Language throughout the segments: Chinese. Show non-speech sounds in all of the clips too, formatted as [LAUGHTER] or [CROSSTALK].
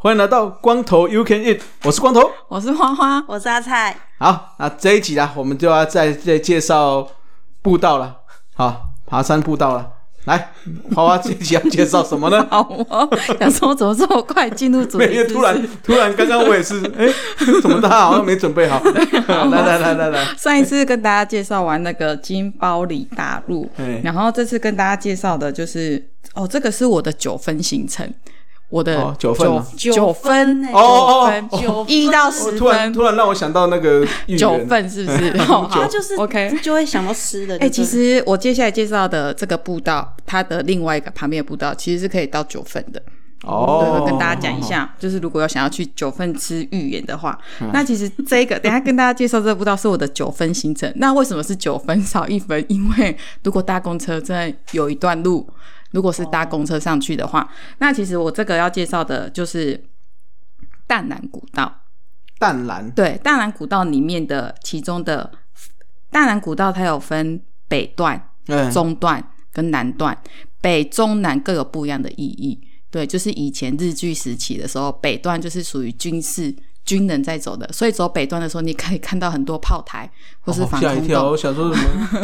欢迎来到光头 You Can Eat，我是光头，我是花花，我是阿菜。好，那这一集呢，我们就要再再介绍步道了。好，爬山步道了。来，花花这期要介绍什么呢？[LAUGHS] 好，哦想说怎么这么快进入主题？因为突然突然，刚刚我也是，[LAUGHS] 哎，怎么大家好像没准备好？[LAUGHS] 来来来来来，上一次跟大家介绍完那个金包里大路，然后这次跟大家介绍的就是，哦，这个是我的九分行程。我的九分九分哦分一到十分，突然突然让我想到那个九分是不是？[LAUGHS] 他就是 OK，就会想到吃的。哎，其实我接下来介绍的这个步道，它的另外一个旁边的步道，其实是可以到九分的。哦，对，跟大家讲一下，就是如果要想要去九份吃芋圆的话，那其实这个等下跟大家介绍这个步道是我的九分行程。那为什么是九分少一分？因为如果搭公车真的有一段路。如果是搭公车上去的话，哦、那其实我这个要介绍的就是淡兰古道。淡兰对，淡兰古道里面的其中的淡兰古道，它有分北段、嗯、中段跟南段，北中南各有不一样的意义。对，就是以前日据时期的时候，北段就是属于军事。军人在走的，所以走北端的时候，你可以看到很多炮台或是防空洞。吓一跳！我想说什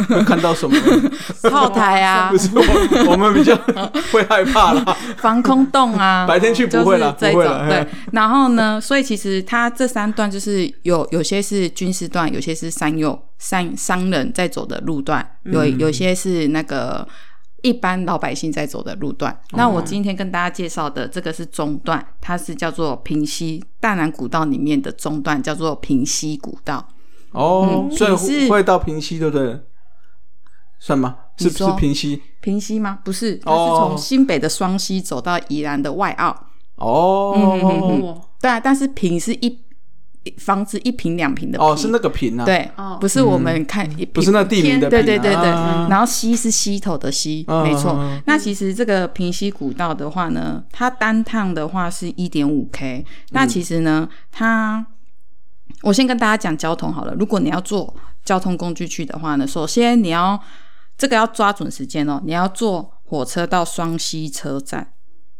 么？看到什么？[LAUGHS] 炮台啊！[LAUGHS] 不是我，我们比较 [LAUGHS] 会害怕啦。防空洞啊，白天去不会啦，就是这种不。对，然后呢？所以其实它这三段就是有有些是军事段，有些是商用商商人在走的路段，有有些是那个。一般老百姓在走的路段，哦、那我今天跟大家介绍的这个是中段，它是叫做平溪大南古道里面的中段，叫做平溪古道。哦，嗯、所以会到平溪，对不对？算吗？是不是平溪？平溪吗？不是，它是从新北的双溪走到宜兰的外澳。哦，嗯，对啊，但是平是一。房子一平两平的哦，是那个平啊，对，不是我们看一不是那地名的，对对对对，然后溪是溪头的溪，没错。那其实这个平溪古道的话呢，它单趟的话是一点五 K。那其实呢，它我先跟大家讲交通好了。如果你要坐交通工具去的话呢，首先你要这个要抓准时间哦，你要坐火车到双溪车站，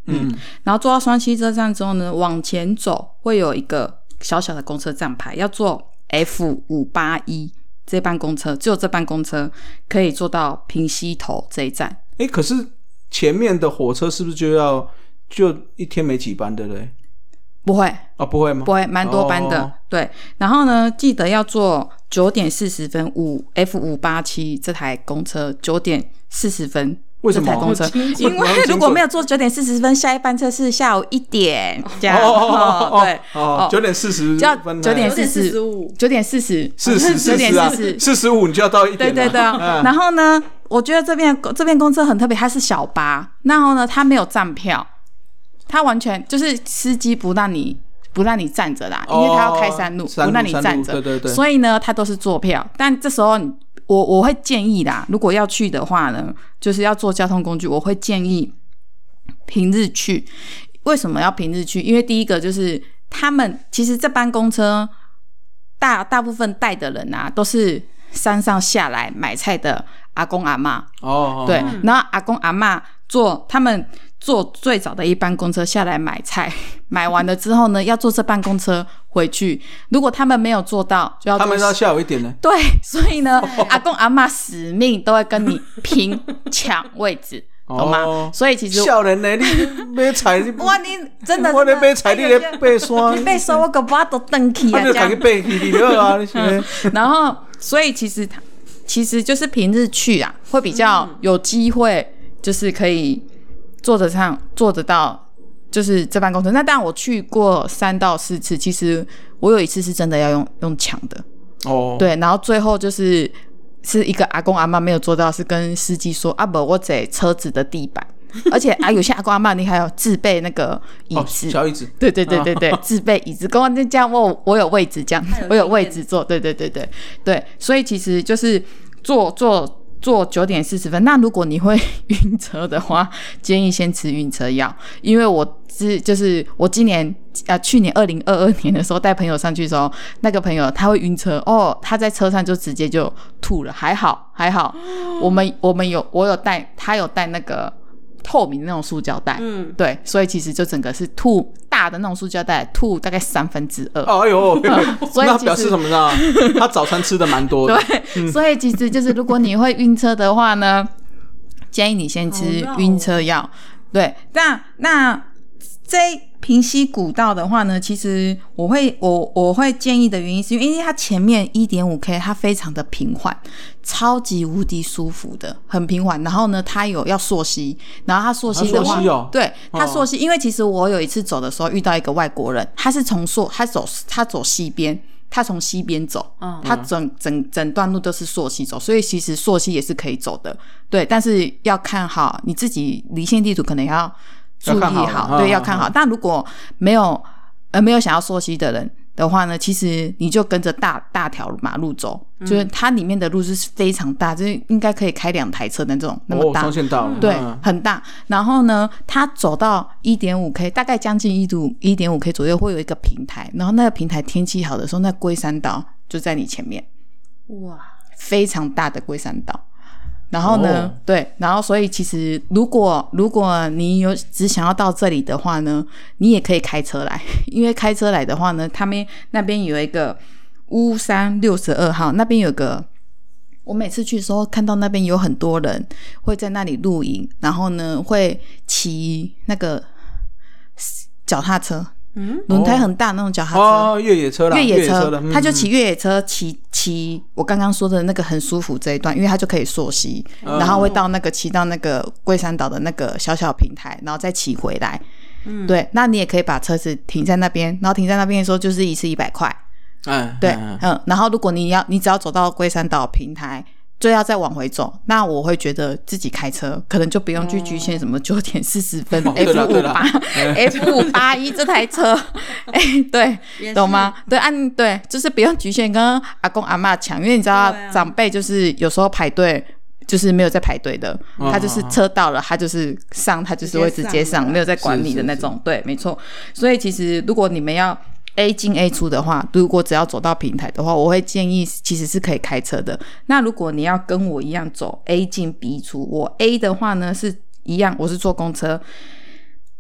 嗯，然后坐到双溪车站之后呢，往前走会有一个。小小的公车站牌要坐 F 五八一这班公车，只有这班公车可以坐到平溪头这一站。哎、欸，可是前面的火车是不是就要就一天没几班的嘞？不会哦，不会吗？不会，蛮多班的。哦、对，然后呢，记得要坐九点四十分五 F 五八七这台公车，九点四十分。为什么？这台公车，因为如果没有坐九点四十分，下一班车是下午一点，这样。哦，对，哦，九点四十要，九点四十五，九点四十，四十，[LAUGHS] 九点四十，四十五，你就要到一点。对对对。然后呢，我觉得这边这边公车很特别，它是小巴，然后呢，它没有站票，它完全就是司机不让你不让你站着啦，因为他要开山路，不让你站着。对对对。所以呢，他都是坐票，但这时候你。我我会建议啦，如果要去的话呢，就是要坐交通工具，我会建议平日去。为什么要平日去？因为第一个就是他们其实这班公车大大部分带的人啊，都是山上下来买菜的阿公阿妈。哦，对，然后阿公阿嬷坐他们。坐最早的一班公车下来买菜，[LAUGHS] 买完了之后呢，要坐这班公车回去。如果他们没有坐到，就要他们要下午一点呢。[LAUGHS] 对，所以呢，[LAUGHS] 阿公阿妈死命都会跟你拼抢位置，懂吗？所以其实笑人呢，你买菜你哇，你真的我咧买菜，你咧爬山，你爬山我个巴都登起啊，这样。然后，所以其实他其实就是平日去啊，会比较有机会，就是可以。坐得上，坐得到，就是这班公车。那当然，我去过三到四次，其实我有一次是真的要用用抢的。哦，对，然后最后就是是一个阿公阿妈没有做到，是跟司机说啊不，我在车子的地板，[LAUGHS] 而且啊有些阿公阿妈你还要自备那个椅子，哦、小椅子，对对对对对，啊、自备椅子，跟我这样我我有位置这样，有我有位置坐，对对对对对，所以其实就是坐坐。[LAUGHS] 坐九点四十分。那如果你会 [LAUGHS] 晕车的话，建议先吃晕车药，因为我是就是我今年啊去年二零二二年的时候带朋友上去的时候，那个朋友他会晕车哦，他在车上就直接就吐了，还好还好，我们我们有我有带他有带那个。透明的那种塑胶袋，嗯，对，所以其实就整个是吐大的那种塑胶袋，吐大概三分之二。哎呦，[LAUGHS] 所以那表示什么呢？他早餐吃的蛮多的。[LAUGHS] 对，嗯、所以其实就是如果你会晕车的话呢，建议你先吃晕车药。对，那那这。平溪古道的话呢，其实我会我我会建议的原因是因为它前面一点五 K 它非常的平缓，超级无敌舒服的，很平缓。然后呢，它有要溯溪，然后它溯溪的话，哦、对，它溯溪。因为其实我有一次走的时候遇到一个外国人，他是从溯他走他走西边，他从西边走，他整整整段路都是溯溪走，所以其实溯溪也是可以走的，对。但是要看好你自己离线地图，可能要。注意好，好对，要看好。但如果没有呃没有想要溯溪的人的话呢，其实你就跟着大大条马路走，嗯、就是它里面的路是非常大，就是应该可以开两台车的那种那么大，双线道，对，嗯、很大。然后呢，它走到一点五 K，大概将近一度一点五 K 左右，会有一个平台。然后那个平台天气好的时候，那龟山岛就在你前面，哇，非常大的龟山岛。然后呢，哦、对，然后所以其实如果如果你有只想要到这里的话呢，你也可以开车来，[LAUGHS] 因为开车来的话呢，他们那边有一个乌山六十二号，那边有个，我每次去的时候看到那边有很多人会在那里露营，然后呢会骑那个脚踏车。嗯，轮胎很大那种脚踏车，哦，越野车啦，越野车，他就骑越野车，骑骑我刚刚说的那个很舒服这一段，因为他就可以溯溪，然后会到那个骑到那个龟山岛的那个小小平台，然后再骑回来。嗯，对，那你也可以把车子停在那边，然后停在那边的时候就是一次一百块。嗯，对，嗯，然后如果你要，你只要走到龟山岛平台。就要再往回走，那我会觉得自己开车可能就不用去局限什么九点四十分 F 五八 F 五八一这台车，[LAUGHS] 哎、欸，对，懂吗？对，按对，就是不用局限跟阿公阿妈抢，因为你知道长辈就是有时候排队就是没有在排队的，哦、他就是车到了，他就是上，他就是会直接上，接没有在管你的那种，对，没错。所以其实如果你们要。A 进 A 出的话，如果只要走到平台的话，我会建议其实是可以开车的。那如果你要跟我一样走 A 进 B 出，我 A 的话呢是一样，我是坐公车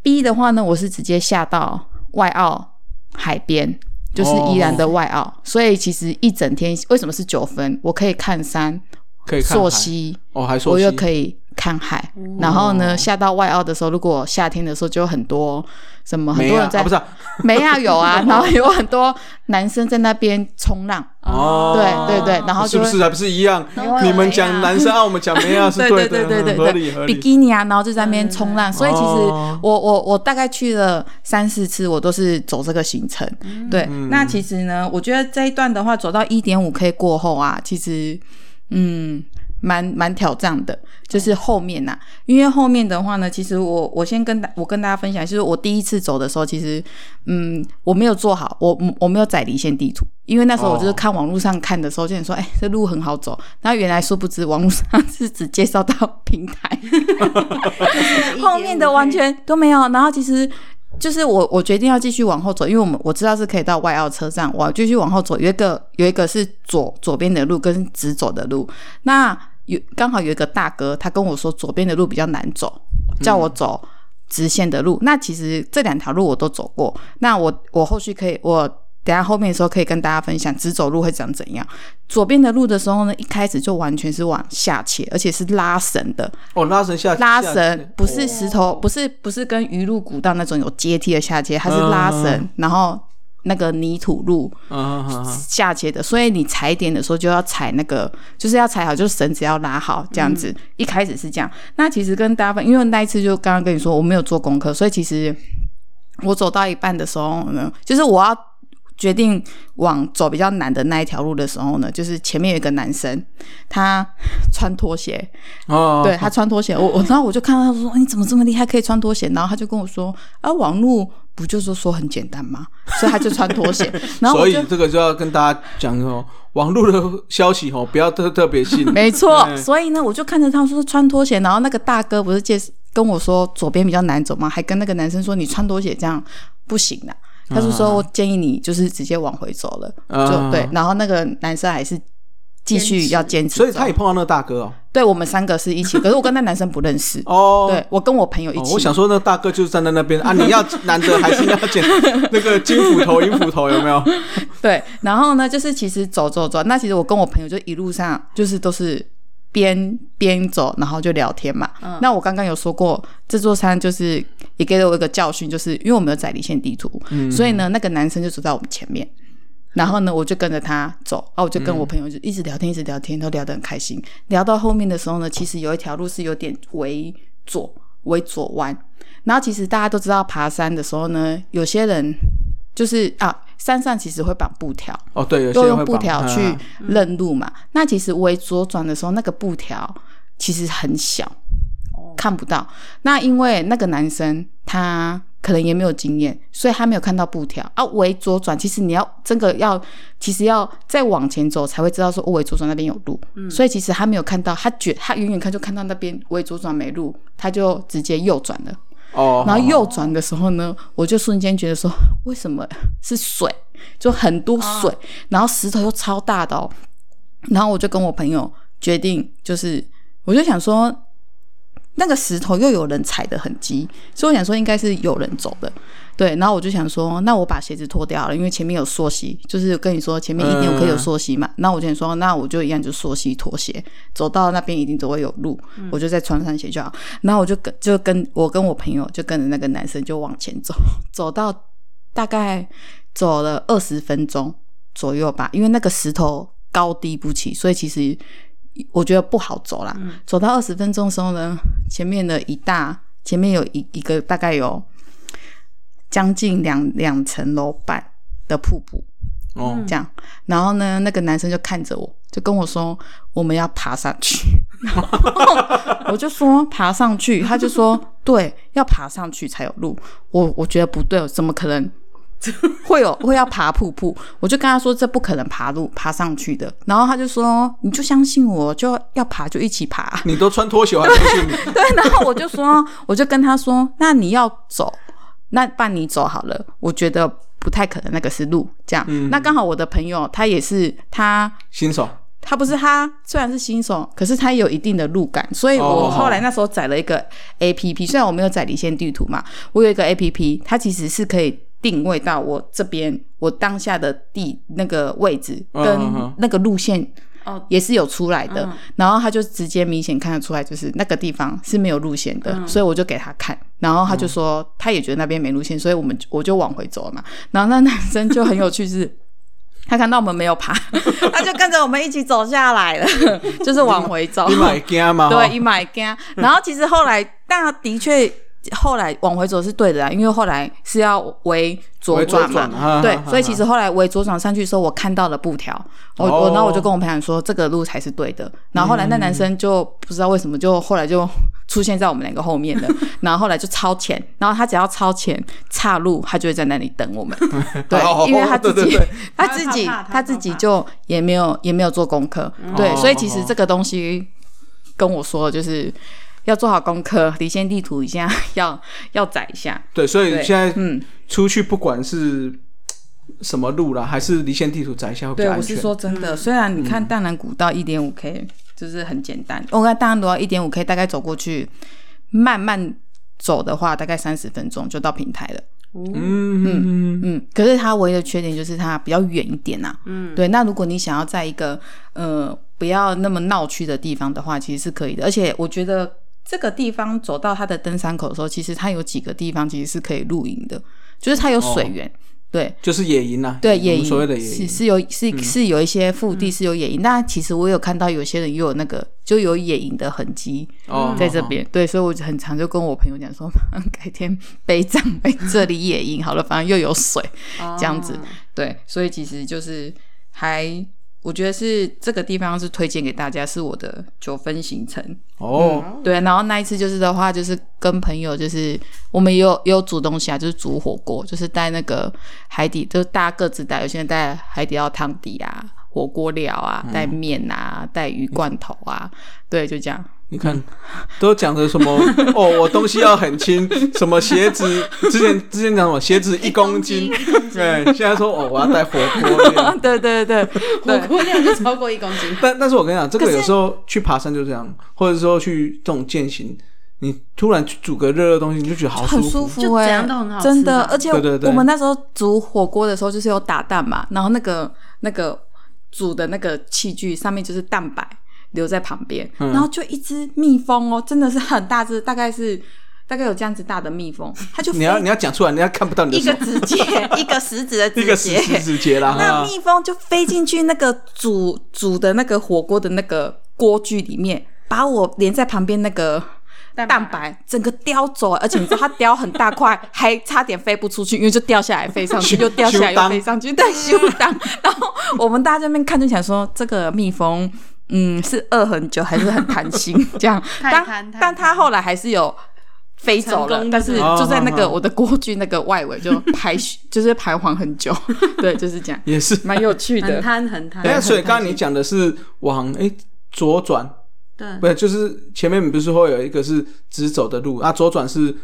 ；B 的话呢，我是直接下到外澳海边，就是宜兰的外澳。哦、所以其实一整天为什么是九分？我可以看山，可以溯溪，哦，还溯溪，我又可以。看海，然后呢，下到外澳的时候，如果夏天的时候，就有很多什么很多人在，不是没啊有啊，[LAUGHS] 然后有很多男生在那边冲浪，哦，对对对，然后是不是还不是一样？你们讲男生啊，我们讲没啊，是 [LAUGHS] 对对对对对，比基尼啊，然后就在那边冲浪，所以其实我我我大概去了三四次，我都是走这个行程。对，那其实呢，我觉得这一段的话，走到一点五 K 过后啊，其实嗯。蛮蛮挑战的，就是后面呐、啊，因为后面的话呢，其实我我先跟大我跟大家分享，就是我第一次走的时候，其实嗯我没有做好，我我没有载离线地图，因为那时候我就是看网络上看的时候，就想说，哎、欸，这路很好走，然后原来殊不知网络上是只介绍到平台，后面的完全都没有，然后其实。就是我，我决定要继续往后走，因为我们我知道是可以到外澳车站，我要继续往后走。有一个有一个是左左边的路跟直走的路，那有刚好有一个大哥，他跟我说左边的路比较难走，叫我走直线的路。嗯、那其实这两条路我都走过，那我我后续可以我。等下后面的时候可以跟大家分享直走路会长怎样。左边的路的时候呢，一开始就完全是往下切，而且是拉绳的。哦，拉绳下拉绳不是石头，哦、不是不是跟鱼路古道那种有阶梯的下切，它是拉绳，嗯、然后那个泥土路下切的。所以你踩点的时候就要踩那个，就是要踩好，就是绳子要拉好这样子。嗯、一开始是这样。那其实跟大家分，因为那一次就刚刚跟你说我没有做功课，所以其实我走到一半的时候呢，就是我要。决定往走比较难的那一条路的时候呢，就是前面有一个男生，他穿拖鞋，哦，对，他穿拖鞋，我我然后我就看到他说，你怎么这么厉害，可以穿拖鞋？然后他就跟我说啊，网路不就是说很简单吗？[LAUGHS] 所以他就穿拖鞋。[LAUGHS] 然后所以这个就要跟大家讲哦，网络的消息哦，[LAUGHS] 不要特特别信。没错，所以呢，我就看着他说穿拖鞋，然后那个大哥不是介跟我说左边比较难走吗？还跟那个男生说你穿拖鞋这样不行的。他就说我建议你就是直接往回走了，啊、就对。然后那个男生还是。继续要坚持，所以他也碰到那个大哥哦。对，我们三个是一起，[LAUGHS] 可是我跟那男生不认识哦。对，我跟我朋友一起。我想说，那大哥就站在那边啊，你要男的还是要捡那个金斧头、银斧头有没有？[LAUGHS] 对，然后呢，就是其实走走走，那其实我跟我朋友就一路上就是都是边边走，然后就聊天嘛。嗯。那我刚刚有说过，这座山就是也给了我一个教训，就是因为我们有载离线地图，嗯，所以呢，那个男生就走在我们前面。然后呢，我就跟着他走，啊，我就跟我朋友就一直聊天，一直聊天，都聊得很开心。聊到后面的时候呢，其实有一条路是有点微左、微左弯。然后其实大家都知道，爬山的时候呢，有些人就是啊，山上其实会绑布条哦，对，有些都用布条去认路嘛。嗯、那其实微左转的时候，那个布条其实很小，哦、看不到。那因为那个男生他。可能也没有经验，所以他没有看到布条啊。围左转，其实你要这个要，其实要再往前走才会知道说，哦，微左转那边有路。嗯，所以其实他没有看到，他觉他远远看就看到那边围左转没路，他就直接右转了。哦，然后右转的时候呢，我就瞬间觉得说，为什么是水？就很多水，哦，然后石头又超大的哦。然后我就跟我朋友决定，就是我就想说。那个石头又有人踩的痕迹，所以我想说应该是有人走的，对。然后我就想说，那我把鞋子脱掉了，因为前面有缩膝，就是跟你说前面一点五 K 有缩膝嘛。那、嗯、我就想说，那我就一样就缩膝脱鞋，走到那边一定都会有路，嗯、我就再穿上鞋就好。然后我就跟就跟我跟我朋友就跟着那个男生就往前走，走到大概走了二十分钟左右吧，因为那个石头高低不齐，所以其实。我觉得不好走啦，嗯、走到二十分钟的时候呢，前面的一大，前面有一一个大概有将近两两层楼半的瀑布，哦，这样，然后呢，那个男生就看着我，就跟我说我们要爬上去，[LAUGHS] [LAUGHS] 我就说爬上去，他就说对，要爬上去才有路，我我觉得不对，怎么可能？[LAUGHS] 会有会要爬瀑布，我就跟他说这不可能爬路爬上去的，然后他就说你就相信我，就要爬就一起爬。[LAUGHS] 你都穿拖鞋还相信你？[LAUGHS] 对，然后我就说，我就跟他说，那你要走，那伴你走好了。我觉得不太可能那个是路，这样。嗯、那刚好我的朋友他也是他新手，他不是他虽然是新手，可是他有一定的路感，所以我后来那时候载了一个 A P P，、哦、虽然我没有载离线地图嘛，我有一个 A P P，它其实是可以。定位到我这边，我当下的地那个位置跟那个路线哦也是有出来的，哦、然后他就直接明显看得出来，就是那个地方是没有路线的，嗯、所以我就给他看，然后他就说他也觉得那边没路线，所以我们我就往回走了嘛。然后那男生就很有趣是，是 [LAUGHS] 他看到我们没有爬，[LAUGHS] 他就跟着我们一起走下来了，[LAUGHS] 就是往回走。一买惊吗？对，一买惊。然后其实后来，但的确。后来往回走是对的啦，因为后来是要微左转嘛，转对，所以其实后来微左转上去的时候，我看到了布条，我我然后我就跟我朋友说这个路才是对的，然后后来那男生就不知道为什么就后来就 [LAUGHS] 出现在我们两个后面的，[LAUGHS] 然后后来就超前，然后他只要超前岔路，他就会在那里等我们，[LAUGHS] 对，因为他自己他自己他自己就也没有也没有做功课，对，所以其实这个东西跟我说的就是。要做好功课，离线地图一下 [LAUGHS] 要要载一下。对，所以现在嗯，出去不管是什么路啦，嗯、还是离线地图载一下会比较安全。对，我是说真的，虽然你看淡兰古道一点五 K 就是很简单，嗯、我看淡兰古道一点五 K 大概走过去，慢慢走的话大概三十分钟就到平台了。嗯嗯嗯嗯。可是它唯一的缺点就是它比较远一点呐、啊。嗯。对，那如果你想要在一个呃不要那么闹区的地方的话，其实是可以的，而且我觉得。这个地方走到它的登山口的时候，其实它有几个地方其实是可以露营的，就是它有水源，哦、对，就是野营呐、啊，对，野营所谓的野营是是有是、嗯、是有一些腹地是有野营，那、嗯、其实我有看到有些人又有那个就有野营的痕迹哦，在这边，哦、对，所以我很常就跟我朋友讲说，[LAUGHS] 改天背帐背这里野营好了，反正又有水，这样子，对，所以其实就是还。我觉得是这个地方是推荐给大家，是我的九分行程哦、嗯。对，然后那一次就是的话，就是跟朋友，就是我们也有也有煮东西啊，就是煮火锅，就是带那个海底，就是大家各自带，有些人带海底捞汤底啊，火锅料啊，带面啊，带鱼罐头啊，对，就这样。你看，都讲的什么？[LAUGHS] 哦，我东西要很轻，什么鞋子？之前之前讲什么鞋子一公斤？对，现在说哦，我要带火锅料。对对对，火锅料就超过一公斤。但但是我跟你讲，这个有时候去爬山就这样，或者说去这种健行，你突然去煮个热热东西，你就觉得好舒服，很舒服哎、欸，真的。而且我们那时候煮火锅的时候，就是有打蛋嘛，然后那个那个煮的那个器具上面就是蛋白。留在旁边，嗯，然后就一只蜜蜂哦，真的是很大只，大概是大概有这样子大的蜜蜂，它就你要你要讲出来，人家看不到你的一个指节，[LAUGHS] 一个食指的指节，一个食指指节啦。那蜜蜂就飞进去那个煮煮的那个火锅的那个锅具里面，把我连在旁边那个蛋白整个叼走，而且你知道它叼很大块，还差点飞不出去，因为就掉下来飞上去，[LAUGHS] 又掉下来又飞上去，对，咻当。然后我们大家在那边看就想说，这个蜜蜂。嗯，是饿很久还是很贪心？[LAUGHS] 这样，但但他后来还是有飞走了，但是就在那个我的锅具那个外围就排，[LAUGHS] 就是徘徊很久。[LAUGHS] 对，就是这样，也是蛮有趣的，很贪很贪。哎，所以刚刚你讲的是往哎左转，对，不是，就是前面不是会有一个是直走的路啊，左转是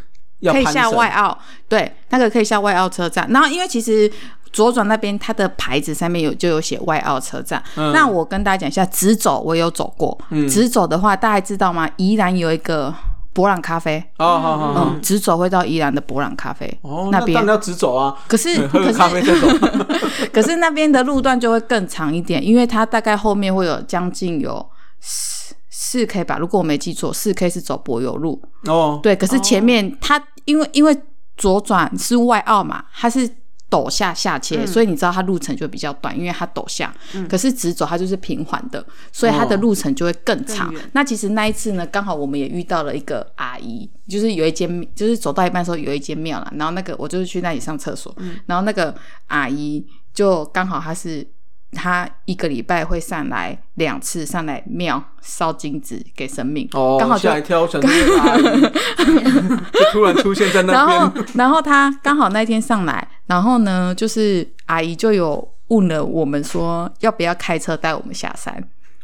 要可以下外澳，对，那个可以下外澳车站。然后因为其实。左转那边，它的牌子上面有就有写外澳车站。嗯、那我跟大家讲一下，直走我有走过。嗯、直走的话，大家知道吗？宜兰有一个伯朗咖啡。哦，好好好。直走会到宜兰的伯朗咖啡。哦，那边当然要直走啊。可是，[LAUGHS] 可是咖啡再走。[LAUGHS] 可是那边的路段就会更长一点，因为它大概后面会有将近有四四 K 吧，如果我没记错，四 K 是走柏油路。哦。对，可是前面它因为因为左转是外澳嘛，它是。陡下下切，嗯、所以你知道它路程就比较短，因为它陡下。嗯、可是直走它就是平缓的，所以它的路程就会更长。那其实那一次呢，刚好我们也遇到了一个阿姨，就是有一间，就是走到一半的时候有一间庙了，然后那个我就是去那里上厕所，嗯、然后那个阿姨就刚好她是。他一个礼拜会上来两次，上来庙烧金子给神明。哦，刚好吓一跳，想说阿姨就突然出现在那边。然后，然后他刚好那天上来，然后呢，就是阿姨就有问了我们说，要不要开车带我们下山？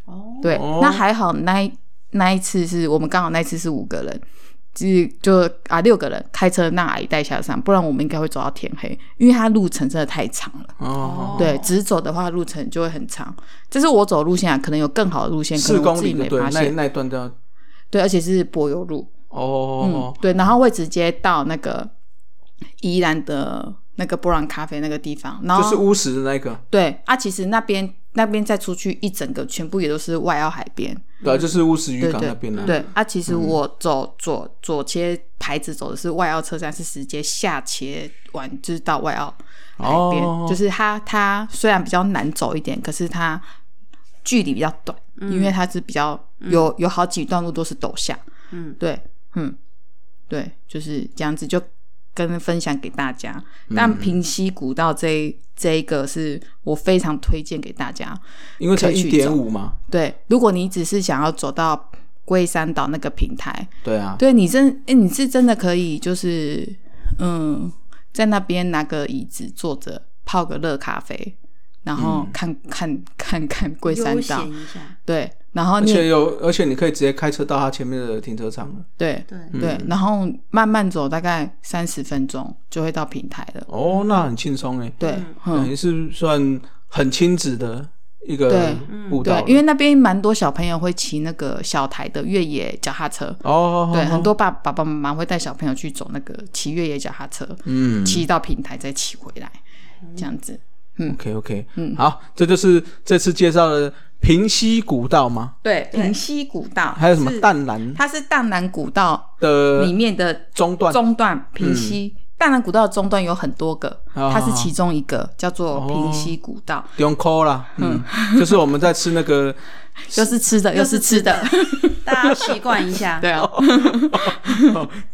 哦，对，那还好，那那一次是我们刚好那一次是五个人。就啊，六个人开车让阿姨带下山，不然我们应该会走到天黑，因为它路程真的太长了。哦，对，直走的话路程就会很长。这是我走路线啊，可能有更好的路线，可能我自己没发现。对，那那一段的，对，而且是柏油路。哦，嗯，对，然后会直接到那个宜兰的那个伯朗咖啡那个地方，然后就是乌石的那个。对啊，其实那边那边再出去一整个，全部也都是外澳海边。对、啊，就是乌石渔港那边的。对啊，其实我走左左切牌子走的是外澳车站，是直接下切完就是到外澳海边。哦、就是它它虽然比较难走一点，可是它距离比较短，嗯、因为它是比较有有好几段路都是陡下。嗯，对，嗯，对，就是这样子就。跟分享给大家，但平溪古道这这一个是我非常推荐给大家，因为才一点五嘛。对，如果你只是想要走到龟山岛那个平台，对啊，对你真哎、欸，你是真的可以，就是嗯，在那边拿个椅子坐着，泡个热咖啡，然后看、嗯、看看看龟山岛，对。然后，而且有，而且你可以直接开车到他前面的停车场了。对对对，然后慢慢走，大概三十分钟就会到平台了。哦，那很轻松哎。对，等于是算很亲子的一个步道。对，因为那边蛮多小朋友会骑那个小台的越野脚踏车。哦。对，很多爸爸爸妈妈会带小朋友去走那个骑越野脚踏车，嗯，骑到平台再骑回来，这样子。嗯，OK OK，嗯，好，这就是这次介绍的。平溪古道吗？对，平溪古道还有什么？淡蓝？它是淡蓝古道的里面的中段。中段平溪。淡蓝古道的中段有很多个，它是其中一个，叫做平溪古道。中科啦，嗯，[LAUGHS] 就是我们在吃那个，[LAUGHS] 又是吃的，又是吃的，[LAUGHS] 大家习惯一下。对啊，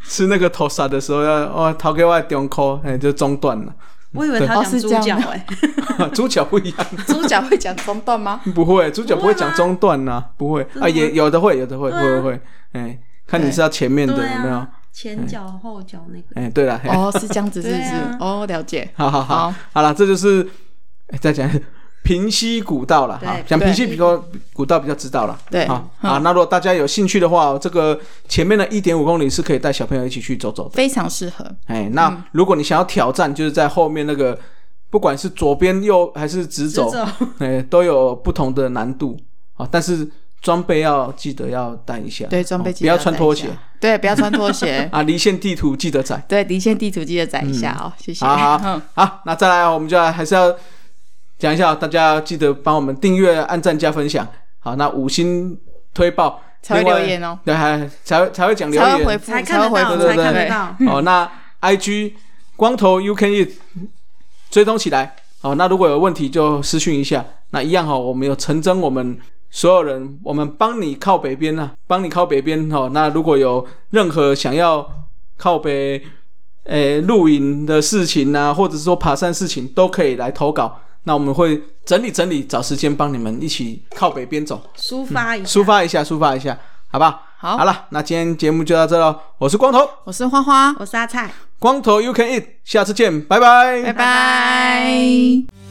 吃那个头沙的时候要哦，掏给我中科，哎，就中段了。[LAUGHS] 我以为他讲猪脚哎，[LAUGHS] 猪脚不一样，[LAUGHS] 猪脚会讲中段吗？不会，猪脚不会讲中段呐，不会。啊，也有的会，有的会，会会会，哎，看你是要前面的有没有？前脚后脚那个？哎，对了，哦，是这样子，是不是？哦，了解。好好好，好。了，这就是再讲平溪古道了哈，讲平溪比较古道比较知道了。对，好啊，那如果大家有兴趣的话，这个前面的一点五公里是可以带小朋友一起去走走的，非常适合。哎，那如果你想要挑战，就是在后面那个，不管是左边右还是直走，哎，都有不同的难度啊。但是装备要记得要带一下，对，装备不要穿拖鞋，对，不要穿拖鞋 [LAUGHS] 啊。离线地图记得载，对，离线地图记得载一下哦，谢谢。好好好，那再来，我们就还是要。讲一下，大家记得帮我们订阅、按赞、加分享。好，那五星推爆才会留言哦。对，还才会才会讲留言，才会回复，才会回复，才看得到。哦，那 IG 光头 You Can Eat 追踪起来。哦，那如果有问题就私讯一下。那一样哈，我们有成真我们所有人，我们帮你靠北边啊，帮你靠北边哈。那如果有任何想要靠北诶露营的事情啊，或者是说爬山事情，都可以来投稿。那我们会整理整理，找时间帮你们一起靠北边走，抒发一下，抒发一下，抒发一下，好不好？好，好了，那今天节目就到这喽。我是光头，我是花花，我是阿菜，光头 You Can Eat，下次见，拜拜，拜拜。